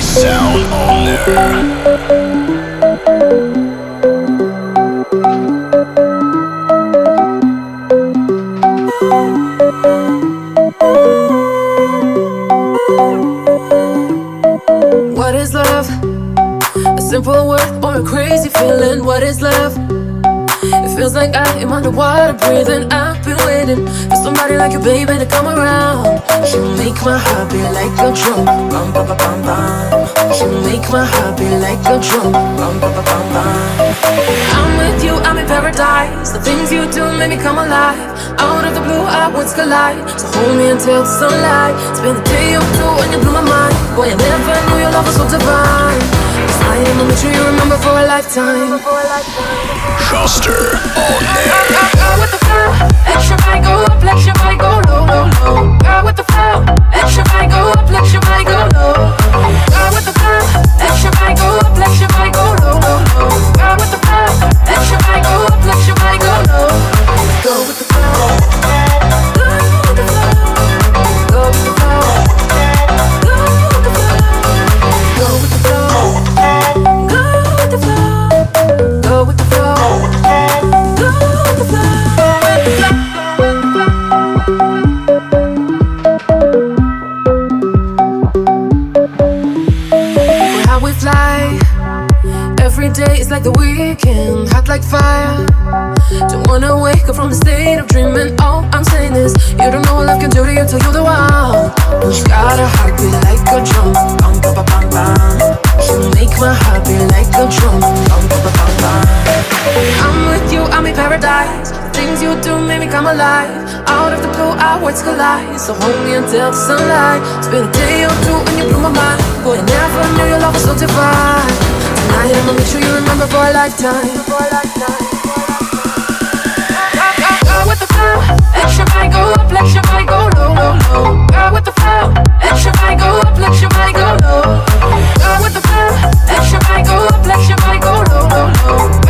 Sound. What is love? A simple word or a crazy feeling? What is love? It feels like I am underwater breathing. I've been waiting for somebody like you, baby, to come around. You make my heart beat like a drum. Bum, bum, bum, bum, bum. You make my heart beat like a drum. Bum, bum, bum, bum, bum. I'm with you, I'm in paradise. The things you do make me come alive. Out of the blue, our worlds collide. So hold me until the sunlight. Spend the day or two when you blew my mind. Boy, I never knew your love was so divine. It's I am make sure you remember for a lifetime. Schuster Owner. Go with the flow, extra vibe go up, let your vibe go low, low, low. Go with the flow, extra vibe go up, let your vibe go low. Go with the flow, extra vibe go up, let your vibe go. Go with the flow, weekend, hot like fire. Don't wanna wake up from the state of dreaming. All I'm saying is, you don't know what love can do to you till you're the one. You got a heartbeat like a drum. You make my heart beat like a drum. I'm with you, I'm in paradise. The things you do make me come alive. Out of the blue, our worlds collide. So hold me until the sunlight. It's been a day or two when you blew my mind. Boy, I never knew your love was so divine. Tonight I'ma make sure you remember for a lifetime. Go with the flow, extra vibe go up, let your vibe go low, low, low. Go with the flow, extra vibe go up, let your vibe go low. Go with the flow, extra vibe go up, let your vibe go low, low, low.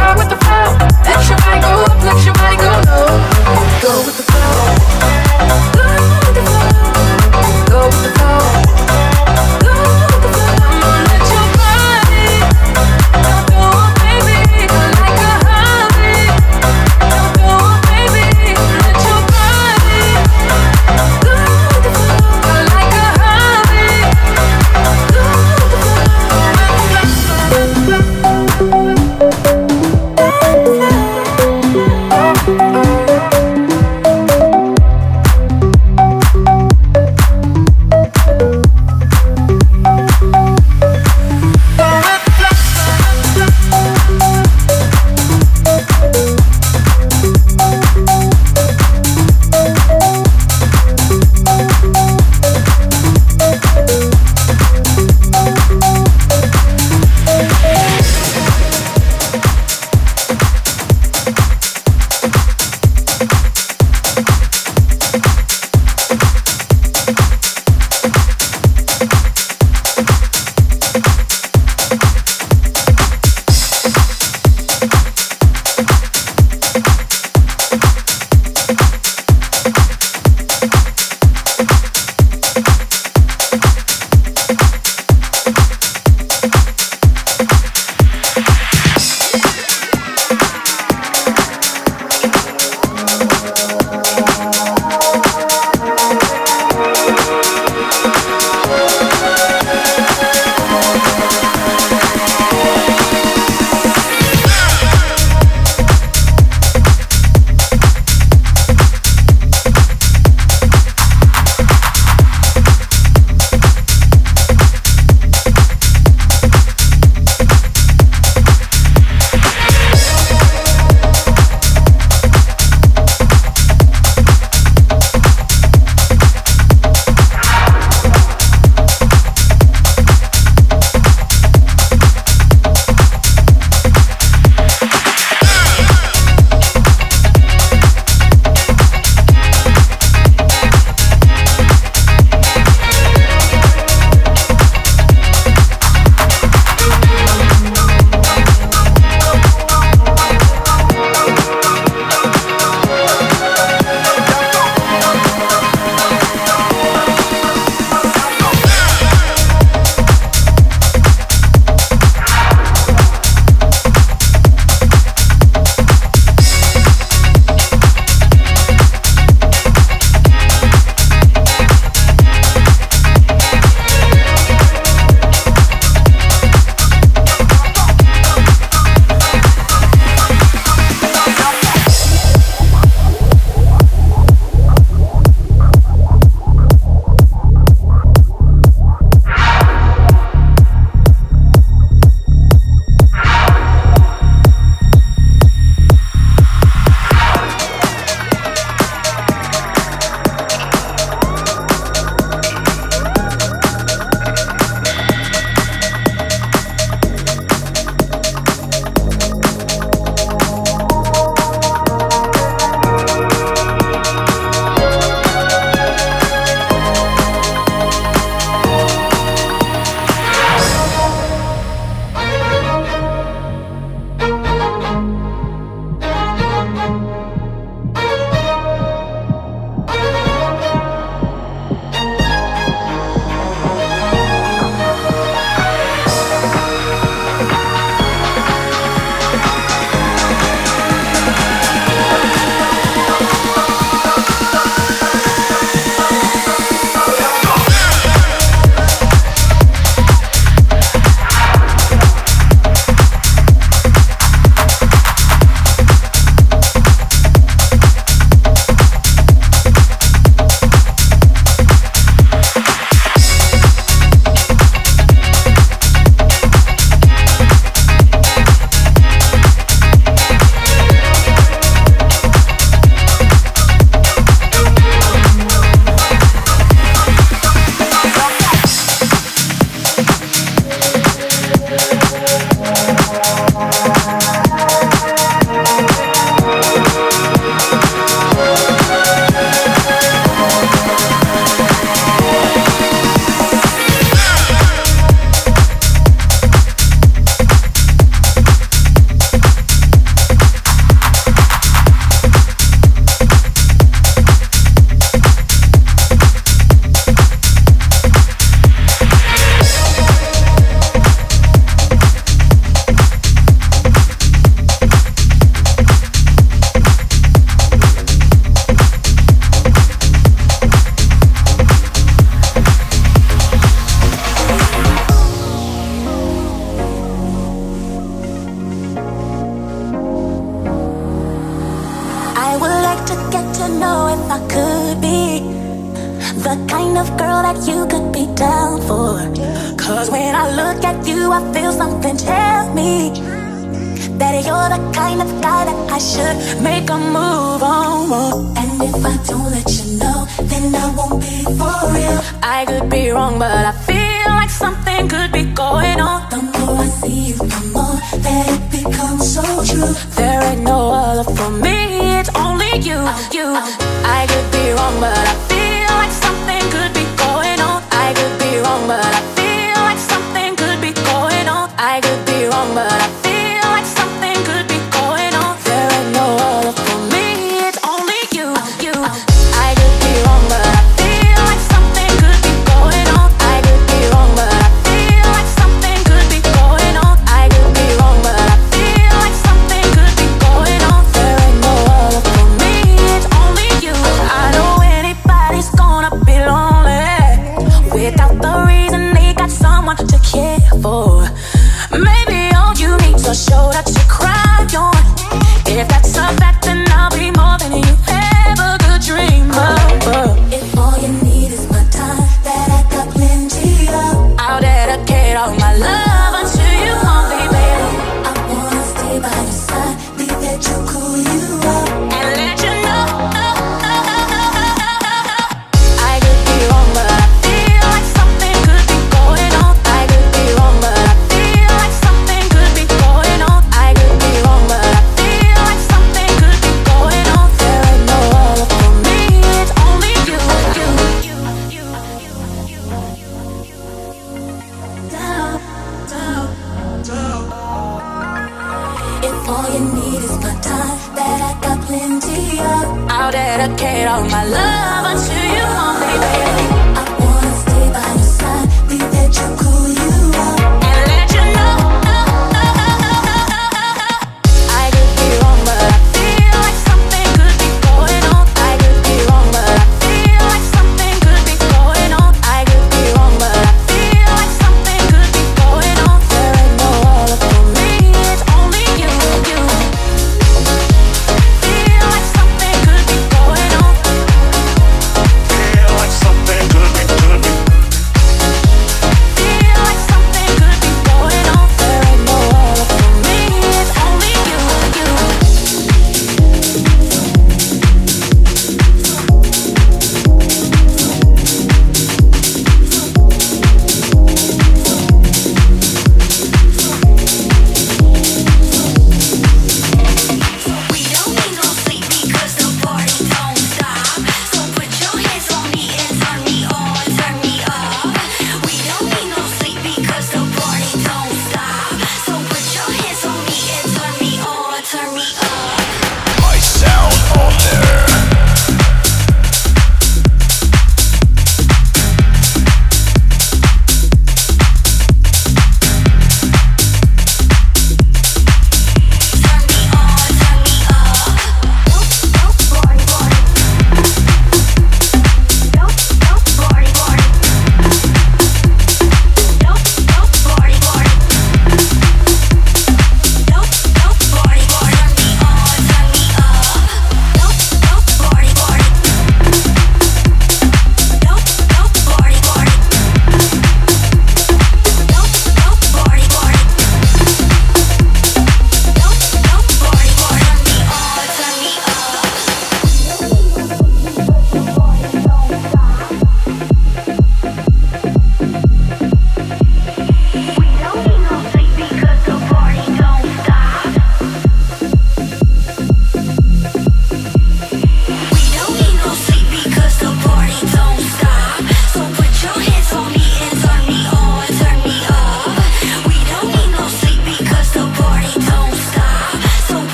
showed up.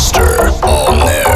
HOSTER on air.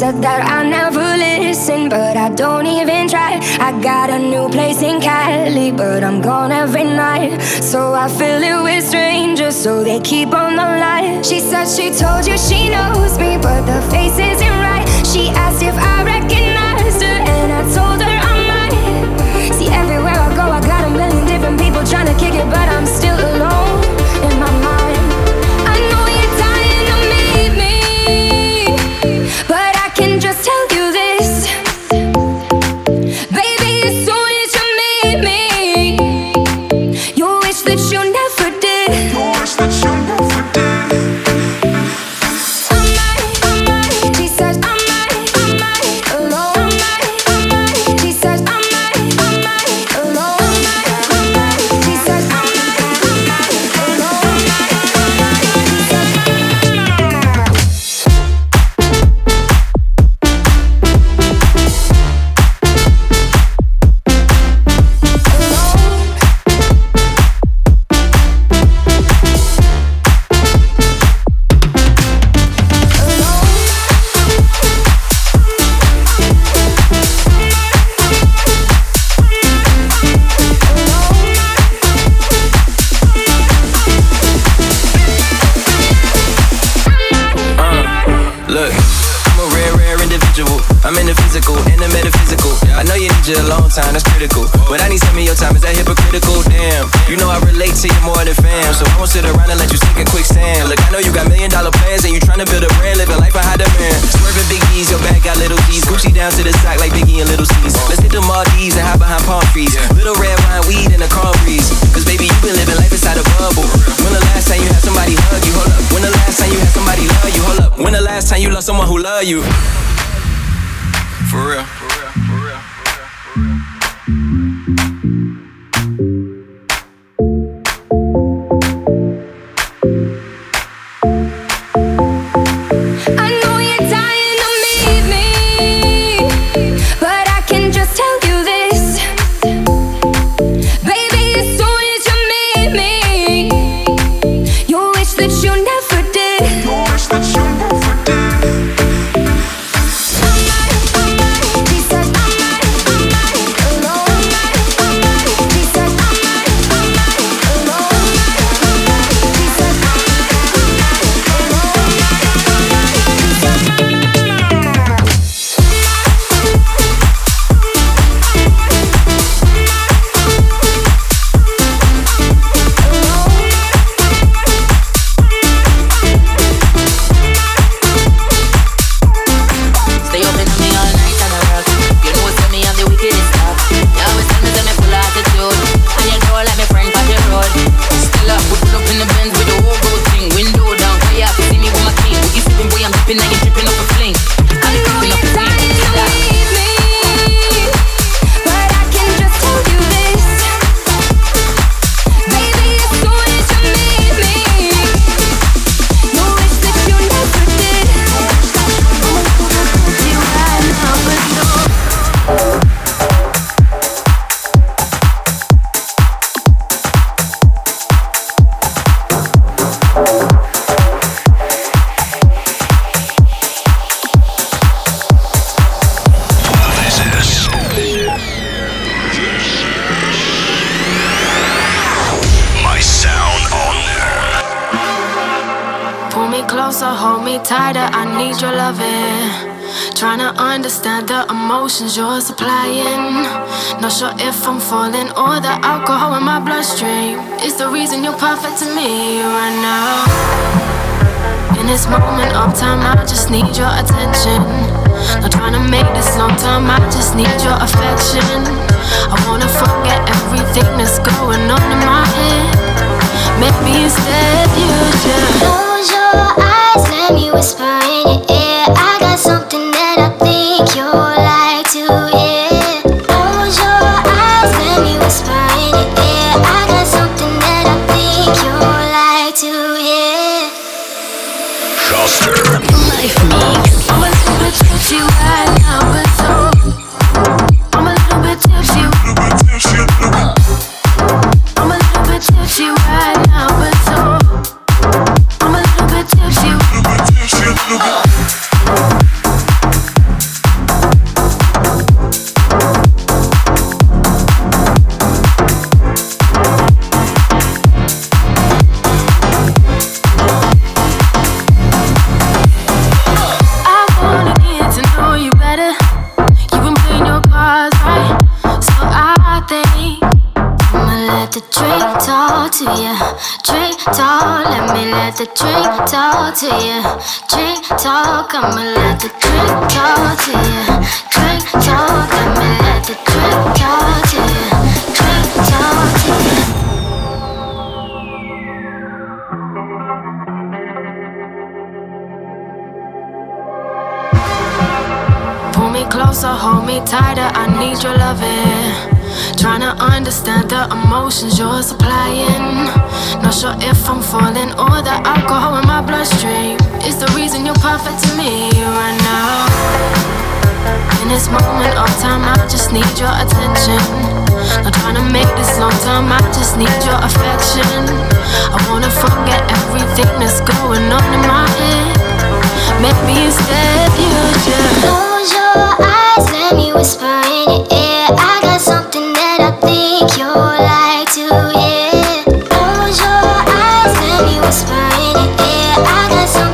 Said that I never listen, but I don't even try. I got a new place in Cali, but I'm gone every night. So I fill it with strangers, so they keep on the line. She said she told you she knows me, but the face isn't right. She asked if I recognized her, and I told her I might. See, everywhere I go, I got a million different people trying to kick it, but I'm still alone Gucci down to the sock like Biggie and Little Cease. Let's hit the Maldives and hide behind palm trees. Little red wine, weed, and a calm breeze. Cause baby, you been living life inside a bubble. When the last time you had somebody hug you? Hold up. When the last time you had somebody love you? Hold up. When the last time you loved someone who love you? For real. For real. For real. For real. For real. Emotions you're supplying. Not sure if I'm falling or the alcohol in my bloodstream is the reason you're perfect to me right now. In this moment of time, I just need your attention. Not trying to make this long time, I just need your affection. I wanna forget everything that's going on in my head. Maybe instead you just close your eyes, let me whisper in your ear. I got something that I think you're like to the drink talk to you. Drink talk, let me let the drink talk to you. Drink talk, I'ma let the drink talk to you. Drink talk, I'ma let the drink talk to you. Drink talk to you. Pull me closer, hold me tighter. I need your loving. Trying to understand the emotions you're supplying. Not sure if I'm falling or the alcohol in my bloodstream is the reason you're perfect to me right now. In this moment of time, I just need your attention. Not trying to make this long time, I just need your affection. I wanna forget everything that's going on in my head. Maybe instead you just close your eyes, let me whisper in your ear. I got something think you're like to, yeah. Close your eyes, let me whisper in your ear. I got something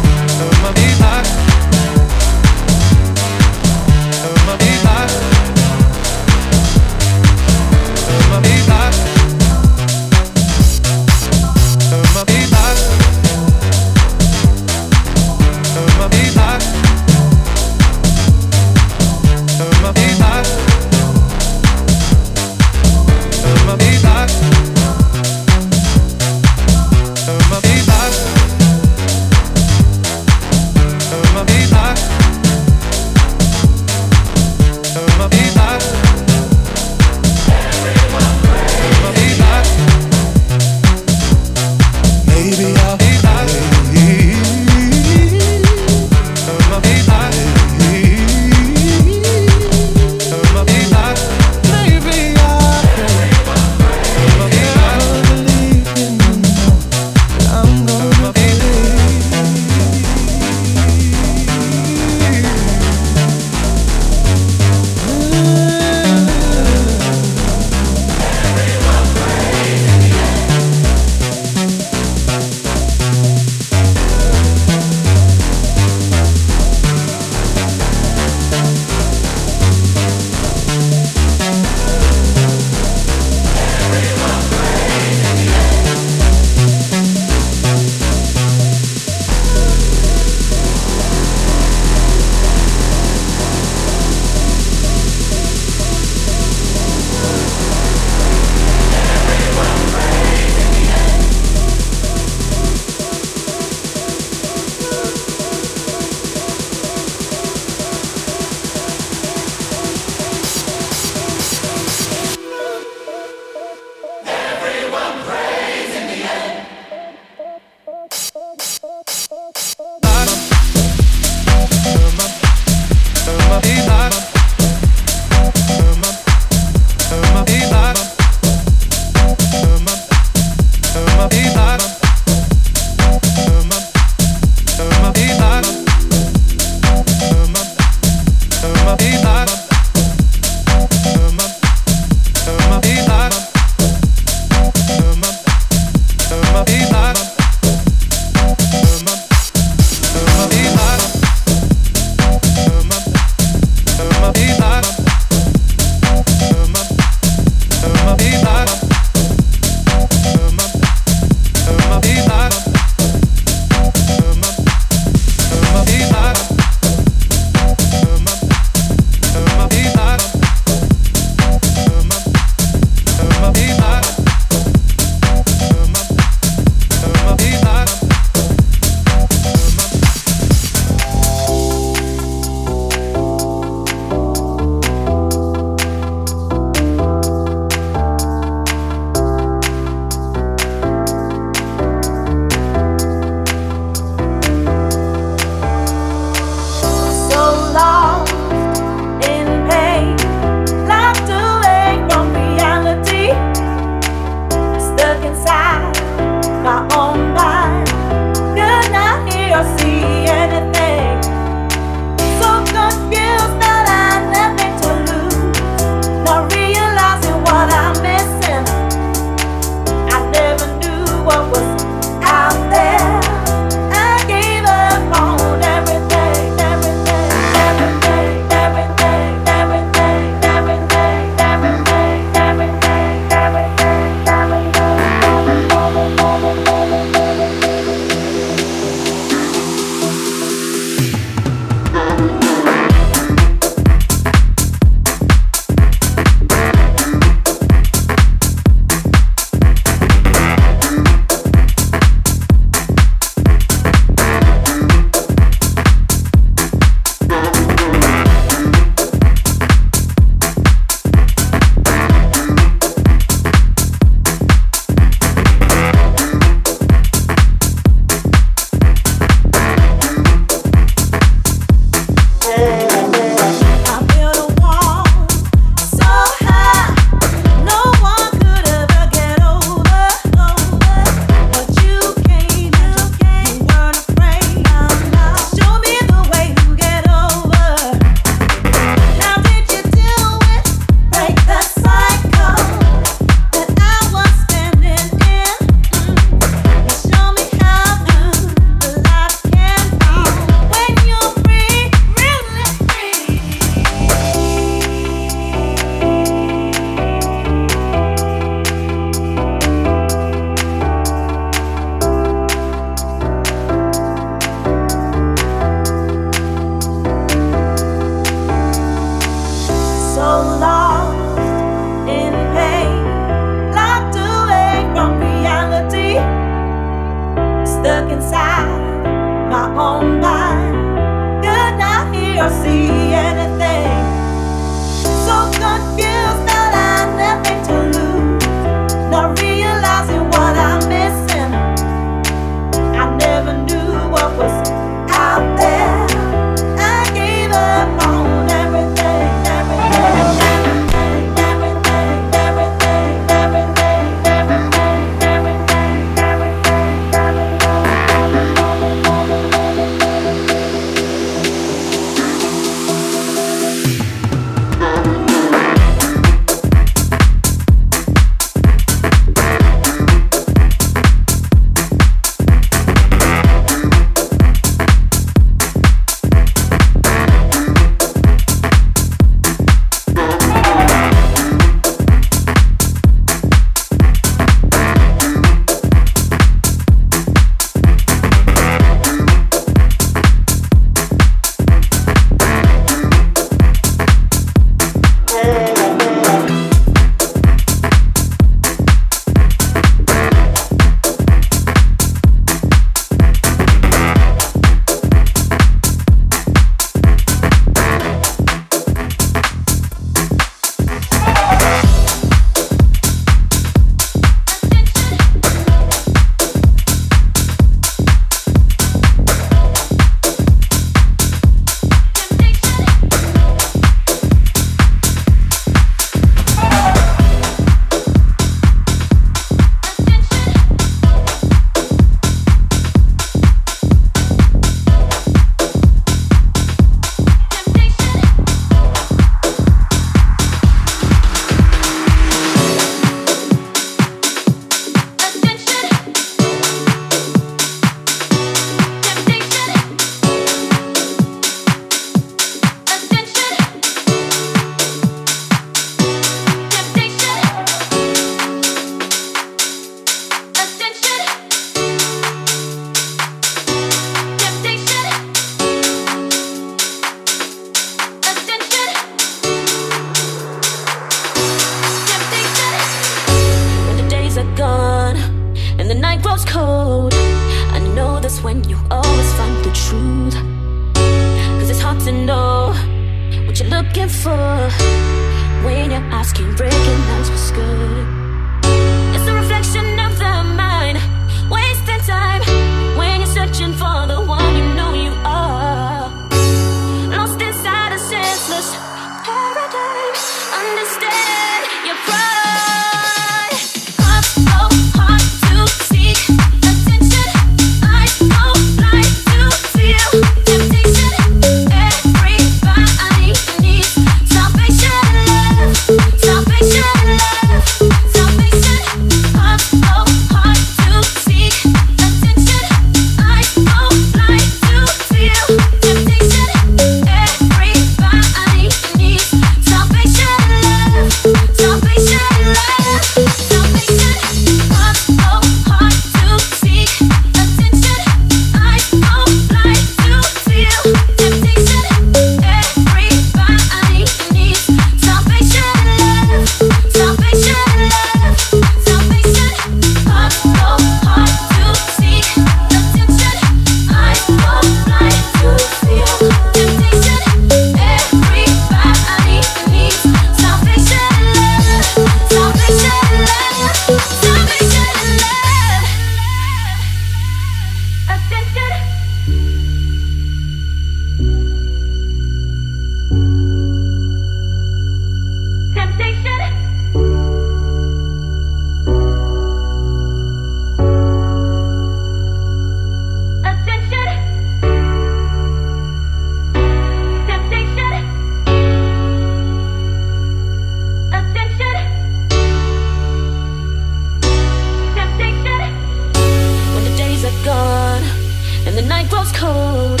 feels cold.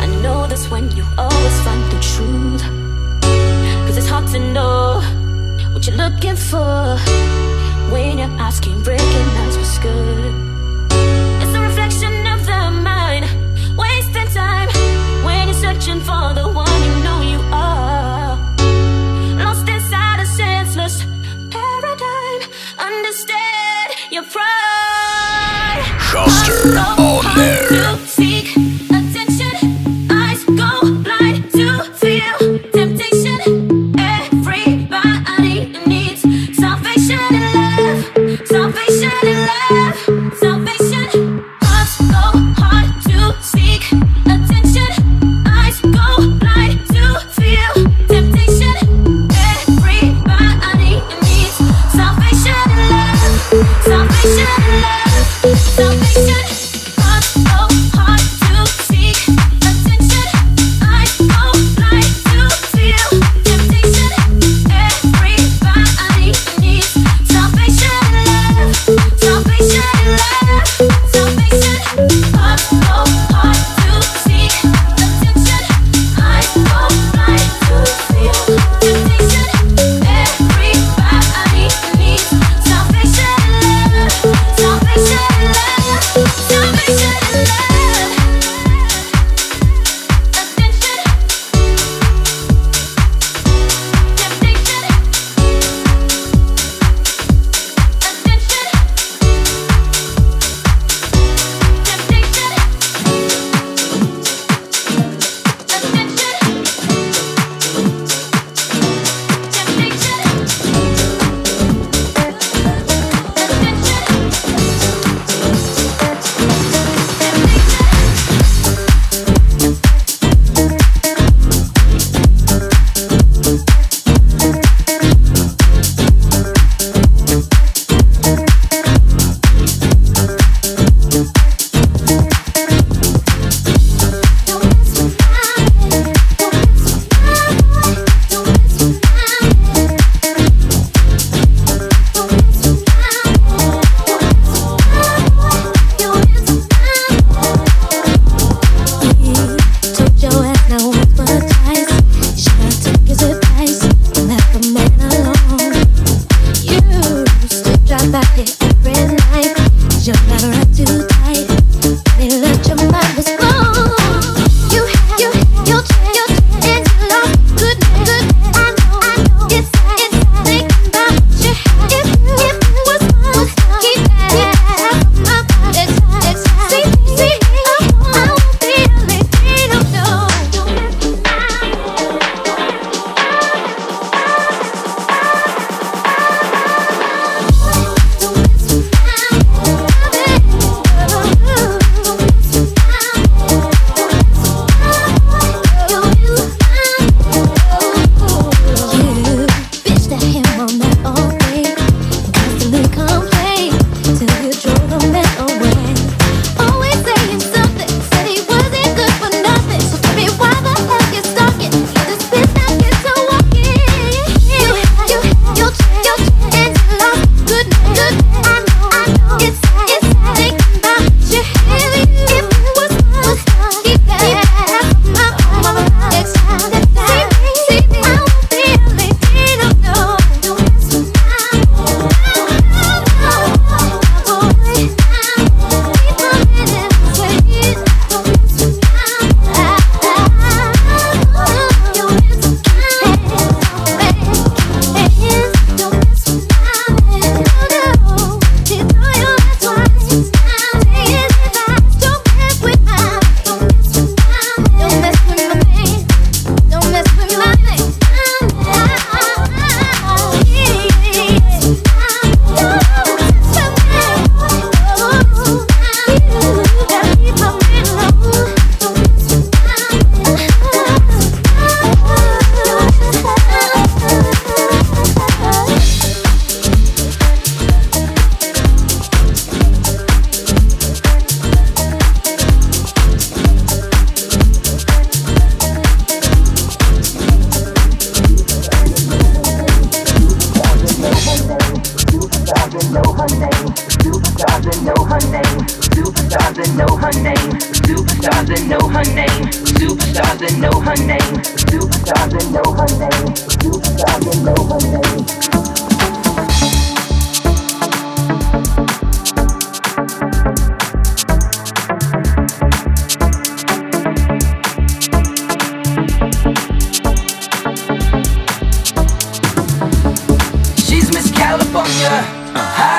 I know that's when you always find the truth. Cause it's hard to know What you're looking for. When you're asking, recognise what's good.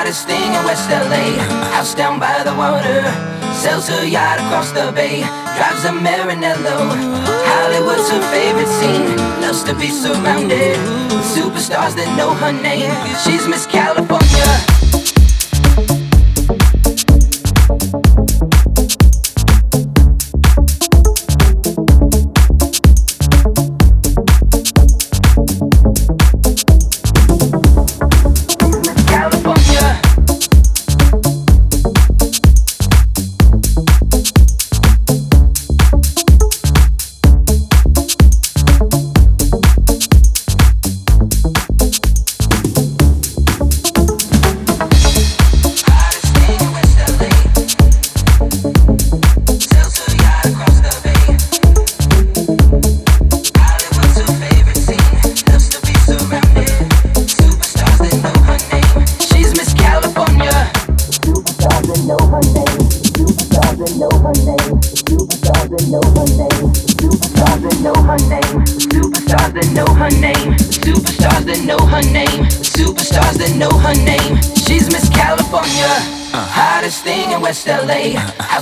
Hottest thing in West LA. House down by the water. Sells her yacht across the bay. Drives a Maranello. Hollywood's her favorite scene. Loves to be surrounded superstars that know her name. She's Miss California.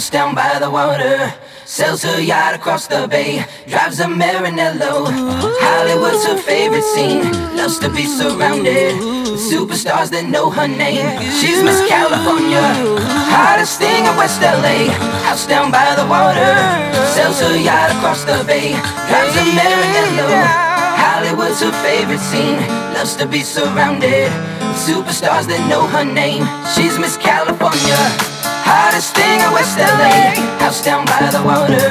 House down by the water, sells her yacht across the bay, drives a Maranello. Hollywood's her favorite scene, loves to be surrounded with superstars that know her name. She's Miss California. Hottest thing in West LA. House down by the water. Sells her yacht across the bay. Drives a Maranello. Hollywood's her favorite scene. Loves to be surrounded. Superstars that know her name. She's Miss California. Hottest thing in West LA. House down by the water.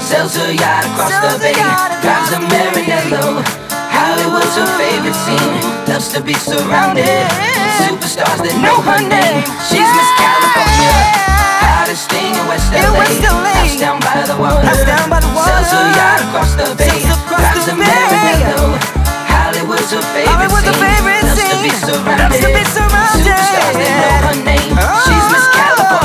Sells her yacht across the bay. Drives a Maranello. Hollywood's her favorite scene. Loves to be surrounded. Superstars that know her name. She's Miss California. Hottest thing in West LA. House down by the water. Sells her yacht across the bay. Drives a Maranello. Hollywood's her favorite scene. Loves to be surrounded. Superstars that know her name. Know her name.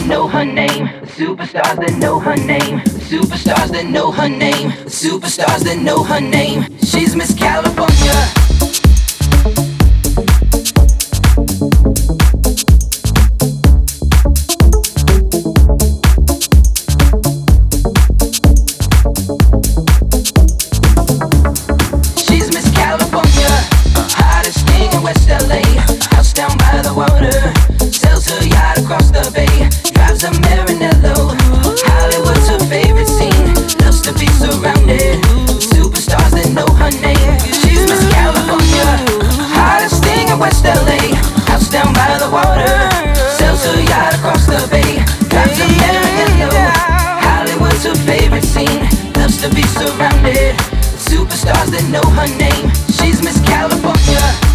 that know her name. Superstars that know her name. Superstars that know her name. Superstars that know her name. She's Miss California. to be surrounded with superstars that know her name. She's Miss California.